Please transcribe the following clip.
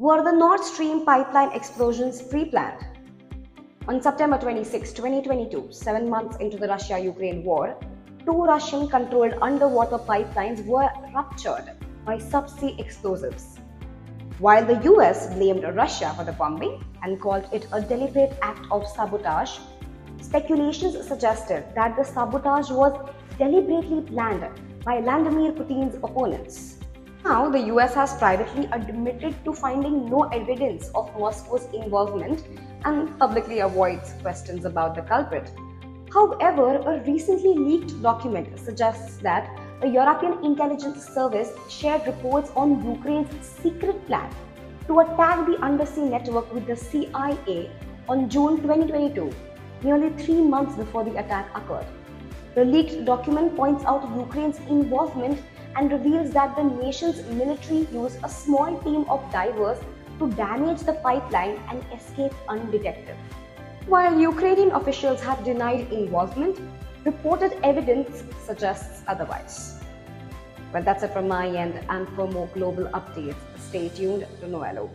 Were the Nord Stream pipeline explosions pre planned? On September 26, 2022, seven months into the Russia Ukraine war, two Russian controlled underwater pipelines were ruptured by subsea explosives. While the US blamed Russia for the bombing and called it a deliberate act of sabotage, speculations suggested that the sabotage was deliberately planned by Vladimir Putin's opponents. Now, the US has privately admitted to finding no evidence of Moscow's involvement and publicly avoids questions about the culprit. However, a recently leaked document suggests that a European intelligence service shared reports on Ukraine's secret plan to attack the undersea network with the CIA on June 2022, nearly three months before the attack occurred. The leaked document points out Ukraine's involvement and reveals that the nation's military used a small team of divers to damage the pipeline and escape undetected. While Ukrainian officials have denied involvement, reported evidence suggests otherwise. Well, that's it from my end, and for more global updates, stay tuned to Noello.